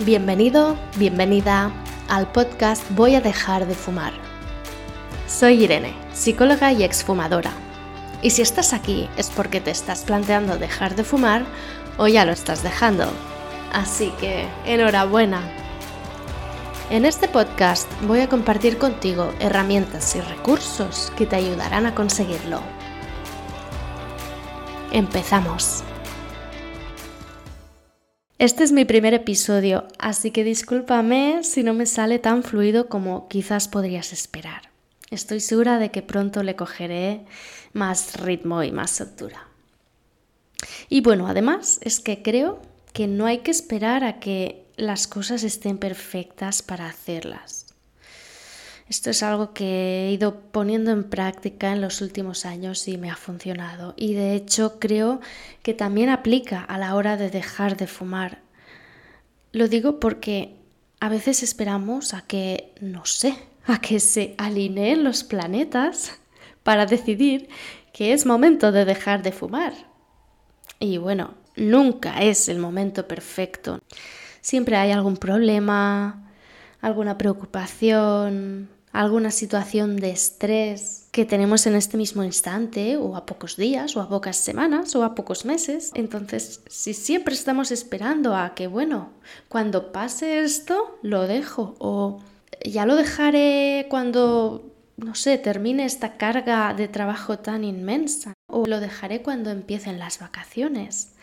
Bienvenido, bienvenida al podcast Voy a dejar de fumar. Soy Irene, psicóloga y exfumadora. Y si estás aquí es porque te estás planteando dejar de fumar o ya lo estás dejando. Así que, enhorabuena. En este podcast voy a compartir contigo herramientas y recursos que te ayudarán a conseguirlo. Empezamos. Este es mi primer episodio, así que discúlpame si no me sale tan fluido como quizás podrías esperar. Estoy segura de que pronto le cogeré más ritmo y más soltura. Y bueno, además es que creo que no hay que esperar a que las cosas estén perfectas para hacerlas. Esto es algo que he ido poniendo en práctica en los últimos años y me ha funcionado. Y de hecho creo que también aplica a la hora de dejar de fumar. Lo digo porque a veces esperamos a que, no sé, a que se alineen los planetas para decidir que es momento de dejar de fumar. Y bueno, nunca es el momento perfecto. Siempre hay algún problema, alguna preocupación, alguna situación de estrés que tenemos en este mismo instante o a pocos días o a pocas semanas o a pocos meses. Entonces, si siempre estamos esperando a que, bueno, cuando pase esto, lo dejo o ya lo dejaré cuando, no sé, termine esta carga de trabajo tan inmensa o lo dejaré cuando empiecen las vacaciones.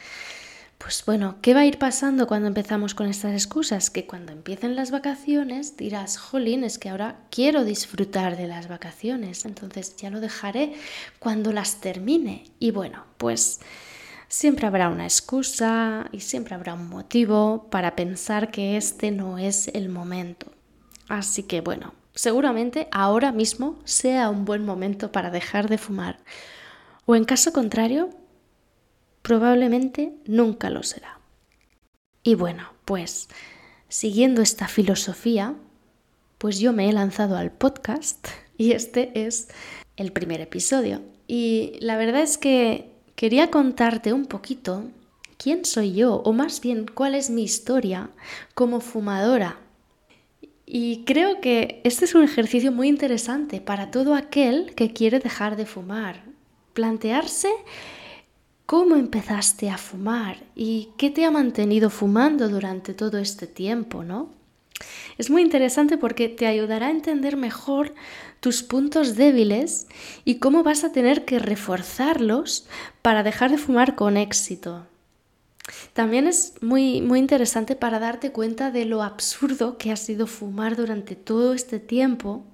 Pues bueno, ¿qué va a ir pasando cuando empezamos con estas excusas? Que cuando empiecen las vacaciones dirás, jolín, es que ahora quiero disfrutar de las vacaciones, entonces ya lo dejaré cuando las termine. Y bueno, pues siempre habrá una excusa y siempre habrá un motivo para pensar que este no es el momento. Así que bueno, seguramente ahora mismo sea un buen momento para dejar de fumar. O en caso contrario, probablemente nunca lo será. Y bueno, pues siguiendo esta filosofía, pues yo me he lanzado al podcast y este es el primer episodio. Y la verdad es que quería contarte un poquito quién soy yo, o más bien cuál es mi historia como fumadora. Y creo que este es un ejercicio muy interesante para todo aquel que quiere dejar de fumar. Plantearse ¿Cómo empezaste a fumar y qué te ha mantenido fumando durante todo este tiempo, no? Es muy interesante porque te ayudará a entender mejor tus puntos débiles y cómo vas a tener que reforzarlos para dejar de fumar con éxito. También es muy, muy interesante para darte cuenta de lo absurdo que ha sido fumar durante todo este tiempo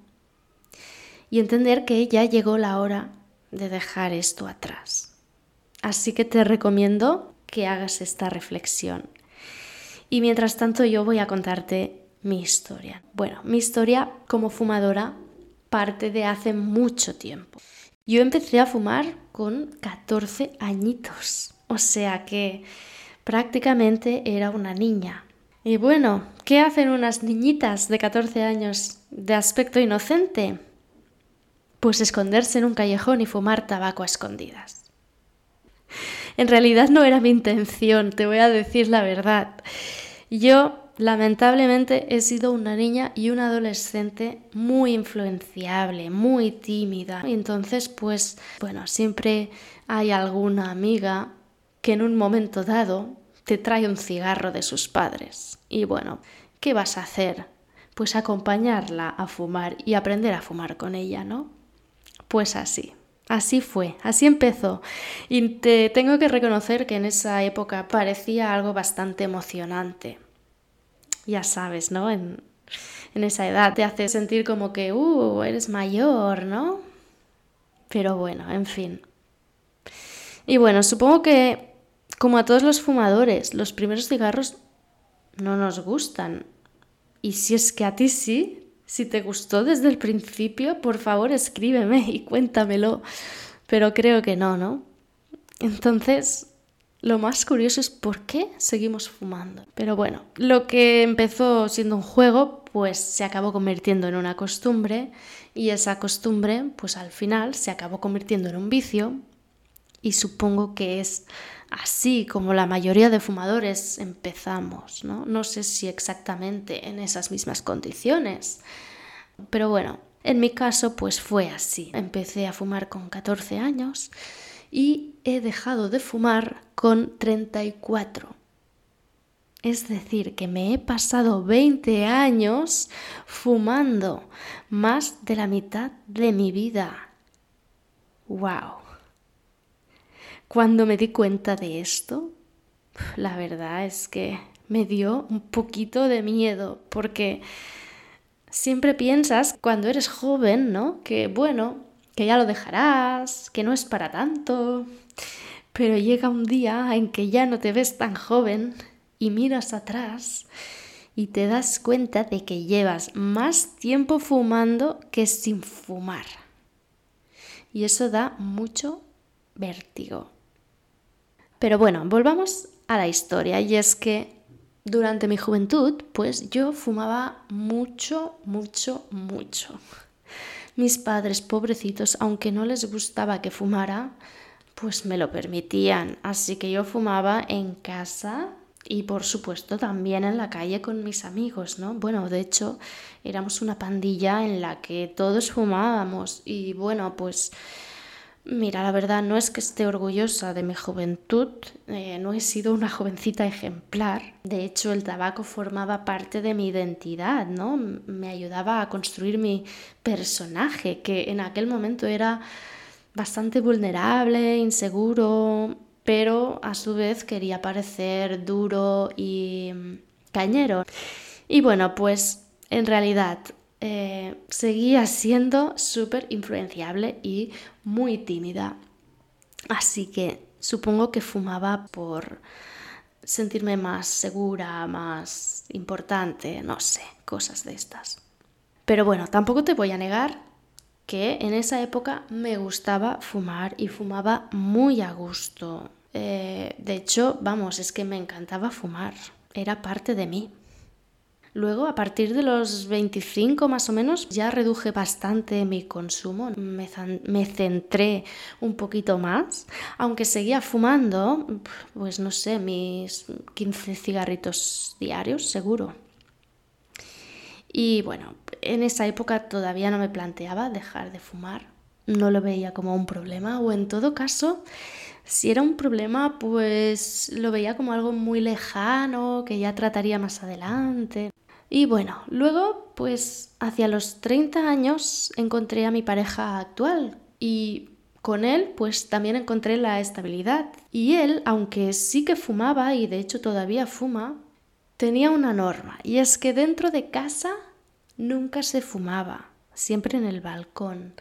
y entender que ya llegó la hora de dejar esto atrás. Así que te recomiendo que hagas esta reflexión. Y mientras tanto yo voy a contarte mi historia. Bueno, mi historia como fumadora parte de hace mucho tiempo. Yo empecé a fumar con 14 añitos, o sea que prácticamente era una niña. Y bueno, ¿qué hacen unas niñitas de 14 años de aspecto inocente? Pues esconderse en un callejón y fumar tabaco a escondidas. En realidad no era mi intención, te voy a decir la verdad. Yo lamentablemente he sido una niña y una adolescente muy influenciable, muy tímida. Entonces, pues, bueno, siempre hay alguna amiga que en un momento dado te trae un cigarro de sus padres. Y bueno, ¿qué vas a hacer? Pues acompañarla a fumar y aprender a fumar con ella, ¿no? Pues así. Así fue, así empezó. Y te tengo que reconocer que en esa época parecía algo bastante emocionante. Ya sabes, ¿no? En, en esa edad te hace sentir como que, uh, eres mayor, ¿no? Pero bueno, en fin. Y bueno, supongo que, como a todos los fumadores, los primeros cigarros no nos gustan. Y si es que a ti sí, si te gustó desde el principio, por favor escríbeme y cuéntamelo. Pero creo que no, ¿no? Entonces, lo más curioso es por qué seguimos fumando. Pero bueno, lo que empezó siendo un juego, pues se acabó convirtiendo en una costumbre y esa costumbre, pues al final se acabó convirtiendo en un vicio y supongo que es así como la mayoría de fumadores empezamos, ¿no? No sé si exactamente en esas mismas condiciones, pero bueno, en mi caso pues fue así. Empecé a fumar con 14 años y he dejado de fumar con 34. Es decir, que me he pasado 20 años fumando, más de la mitad de mi vida. ¡Wow! Cuando me di cuenta de esto, la verdad es que me dio un poquito de miedo, porque siempre piensas cuando eres joven, ¿no? Que bueno, que ya lo dejarás, que no es para tanto, pero llega un día en que ya no te ves tan joven y miras atrás y te das cuenta de que llevas más tiempo fumando que sin fumar. Y eso da mucho vértigo. Pero bueno, volvamos a la historia y es que durante mi juventud, pues yo fumaba mucho, mucho, mucho. Mis padres, pobrecitos, aunque no les gustaba que fumara, pues me lo permitían. Así que yo fumaba en casa y por supuesto también en la calle con mis amigos, ¿no? Bueno, de hecho éramos una pandilla en la que todos fumábamos y bueno, pues Mira, la verdad no es que esté orgullosa de mi juventud, eh, no he sido una jovencita ejemplar. De hecho, el tabaco formaba parte de mi identidad, ¿no? Me ayudaba a construir mi personaje, que en aquel momento era bastante vulnerable, inseguro, pero a su vez quería parecer duro y cañero. Y bueno, pues en realidad eh, seguía siendo súper influenciable y muy tímida. Así que supongo que fumaba por sentirme más segura, más importante, no sé, cosas de estas. Pero bueno, tampoco te voy a negar que en esa época me gustaba fumar y fumaba muy a gusto. Eh, de hecho, vamos, es que me encantaba fumar, era parte de mí. Luego, a partir de los 25 más o menos, ya reduje bastante mi consumo, me, me, centré un poquito más, aunque seguía fumando, pues no sé, mis 15 cigarritos diarios, seguro. Y bueno, en esa época todavía no me planteaba dejar de fumar, no lo veía como un problema, o en todo caso, si era un problema, pues lo veía como algo muy lejano, que ya trataría más adelante. Y bueno, luego, pues hacia los 30 años encontré a mi pareja actual y con él pues también encontré la estabilidad. Y él, aunque sí que fumaba y de hecho todavía fuma, tenía una norma y es que dentro de casa nunca se fumaba, siempre en el balcón.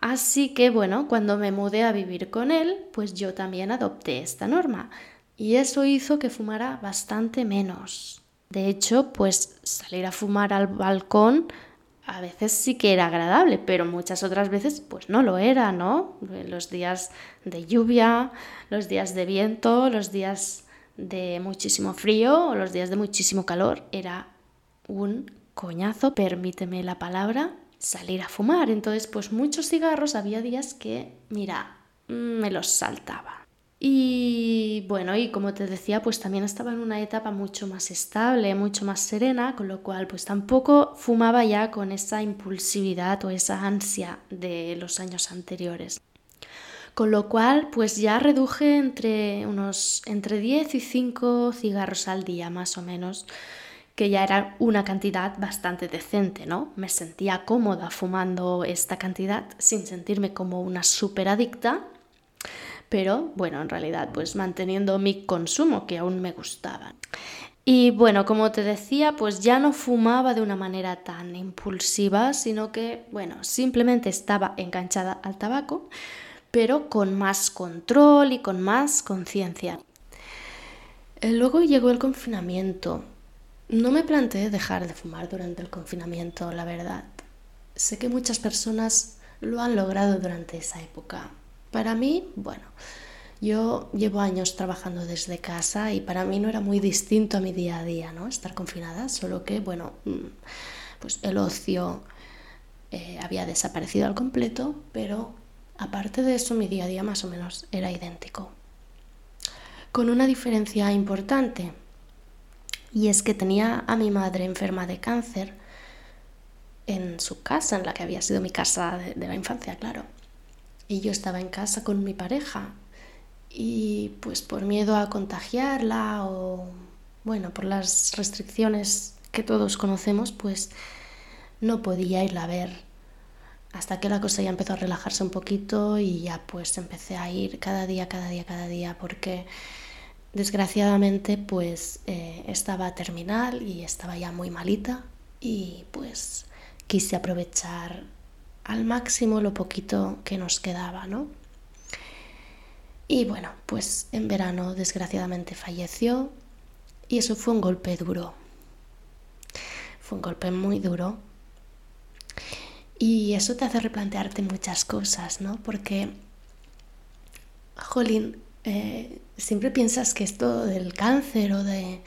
Así que bueno, cuando me mudé a vivir con él, pues yo también adopté esta norma y eso hizo que fumara bastante menos. De hecho, pues salir a fumar al balcón a veces sí que era agradable, pero muchas otras veces pues no lo era, ¿no? Los días de lluvia, los días de viento, los días de muchísimo frío o los días de muchísimo calor era un coñazo, permíteme la palabra, salir a fumar. Entonces, pues muchos cigarros había días que, mira, me los saltaba. Y bueno, y como te decía, pues también estaba en una etapa mucho más estable, mucho más serena, con lo cual pues tampoco fumaba ya con esa impulsividad o esa ansia de los años anteriores. Con lo cual pues ya reduje entre unos entre 10 y 5 cigarros al día más o menos, que ya era una cantidad bastante decente, ¿no? Me sentía cómoda fumando esta cantidad sin sentirme como una adicta pero bueno, en realidad pues manteniendo mi consumo que aún me gustaba. Y bueno, como te decía, pues ya no fumaba de una manera tan impulsiva, sino que, bueno, simplemente estaba enganchada al tabaco, pero con más control y con más conciencia. Eh, luego llegó el confinamiento. No me planteé dejar de fumar durante el confinamiento, la verdad. Sé que muchas personas lo han logrado durante esa época, para mí, bueno, yo llevo años trabajando desde casa y para mí no era muy distinto a mi día a día, ¿no? Estar confinada, solo que, bueno, mm, pues el ocio eh, había desaparecido al completo, pero aparte de eso mi día a día más o menos era idéntico. con una diferencia importante. Y es que tenía a mi madre enferma de cáncer en su casa, en la que había sido mi casa de, de la infancia, claro. Y yo estaba en casa con mi pareja y pues por miedo a contagiarla o bueno, por las restricciones que todos conocemos, pues no podía irla a ver. Hasta que la cosa ya empezó a relajarse un poquito y ya pues empecé a ir cada día, cada día, cada día, porque desgraciadamente pues eh, estaba terminal y estaba ya muy malita y pues quise aprovechar al máximo lo poquito que nos quedaba, ¿no? Y bueno, pues en verano desgraciadamente falleció y eso fue un golpe duro. Fue un golpe muy duro. Y eso te hace replantearte muchas cosas, ¿no? Porque, jolín, eh, siempre piensas que esto del cáncer o de,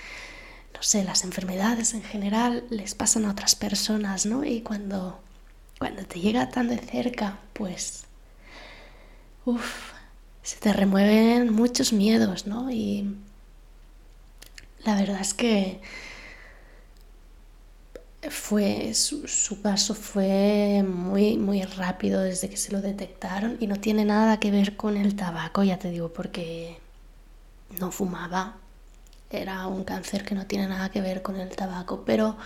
no sé, las enfermedades en general les pasan a otras personas, ¿no? Y cuando, cuando te llega tan de cerca, pues, uff, se te remueven muchos miedos, ¿no? Y la verdad es que fue su, su, caso fue muy muy rápido desde que se lo detectaron y no tiene nada que ver con el tabaco ya te digo porque no fumaba era un cáncer que no tiene nada que ver con el tabaco pero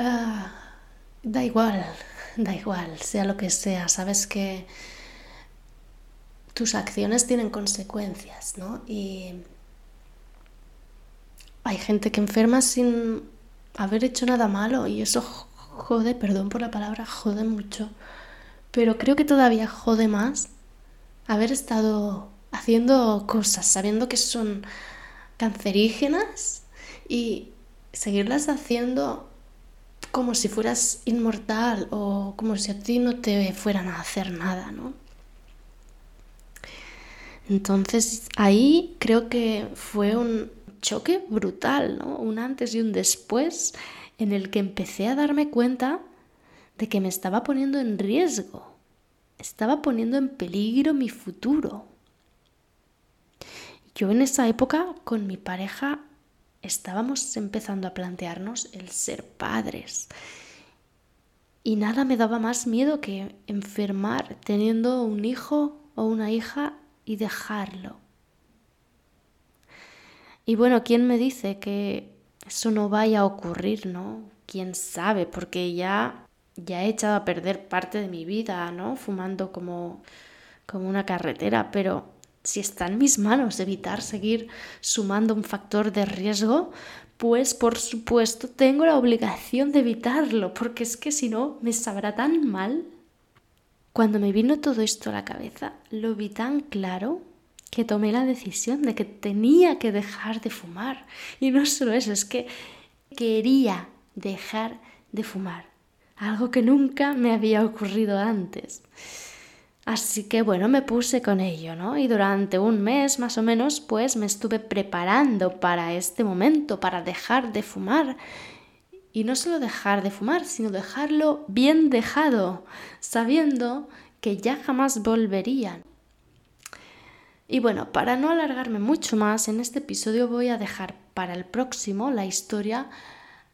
uh, da igual da igual sea lo que sea sabes que tus acciones tienen consecuencias no y hay gente que enferma sin haber hecho nada malo y eso jode, perdón por la palabra, jode mucho. Pero creo que todavía jode más haber estado haciendo cosas sabiendo que son cancerígenas y seguirlas haciendo como si fueras inmortal o como si a ti no te fueran a hacer nada, ¿no? Entonces ahí creo que fue un, choque brutal, ¿no? Un antes y un después en el que empecé a darme cuenta de que me estaba poniendo en riesgo, estaba poniendo en peligro mi futuro. Yo en esa época con mi pareja estábamos empezando a plantearnos el ser padres. Y nada me daba más miedo que enfermar teniendo un hijo o una hija y dejarlo. Y bueno, ¿quién me dice que eso no vaya a ocurrir, no? ¿Quién sabe? Porque ya, ya he echado a perder parte de mi vida, ¿no? Fumando como, como una carretera, pero si está en mis manos evitar seguir sumando un factor de riesgo, pues por supuesto tengo la obligación de evitarlo, porque es que si no me sabrá tan mal. Cuando me vino todo esto a la cabeza, lo vi tan claro que tomé la decisión de que tenía que dejar de fumar. Y no solo eso, es que quería dejar de fumar. Algo que nunca me había ocurrido antes. Así que bueno, me puse con ello, ¿no? Y durante un mes más o menos, pues me estuve preparando para este momento, para dejar de fumar. Y no solo dejar de fumar, sino dejarlo bien dejado, sabiendo que ya jamás volverían. Y bueno, para no alargarme mucho más, en este episodio voy a dejar para el próximo la historia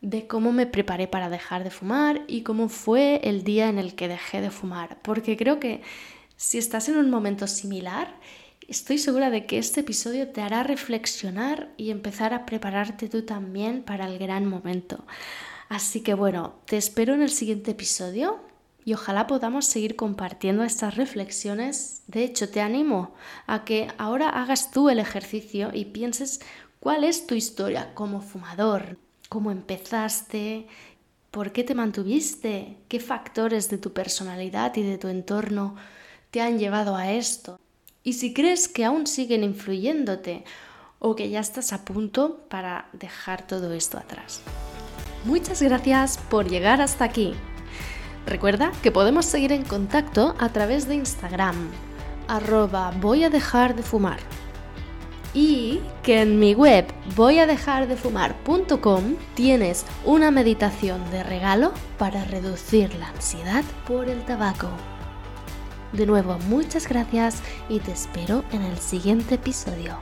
de cómo me preparé para dejar de fumar y cómo fue el día en el que dejé de fumar. Porque creo que si estás en un momento similar, estoy segura de que este episodio te hará reflexionar y empezar a prepararte tú también para el gran momento. Así que bueno, te espero en el siguiente episodio y ojalá podamos seguir compartiendo estas reflexiones. De hecho, te animo a que ahora hagas tú el ejercicio y pienses cuál es tu historia como fumador, cómo empezaste, por qué te mantuviste, qué factores de tu personalidad y de tu entorno te han llevado a esto. Y si crees que aún siguen influyéndote o que ya estás a punto para dejar todo esto atrás. Muchas gracias por llegar hasta aquí. Recuerda que podemos seguir en contacto a través de Instagram, arroba voy a dejar de fumar. Y que en mi web voy dejar de fumar.com tienes una meditación de regalo para reducir la ansiedad por el tabaco. De nuevo, muchas gracias y te espero en el siguiente episodio.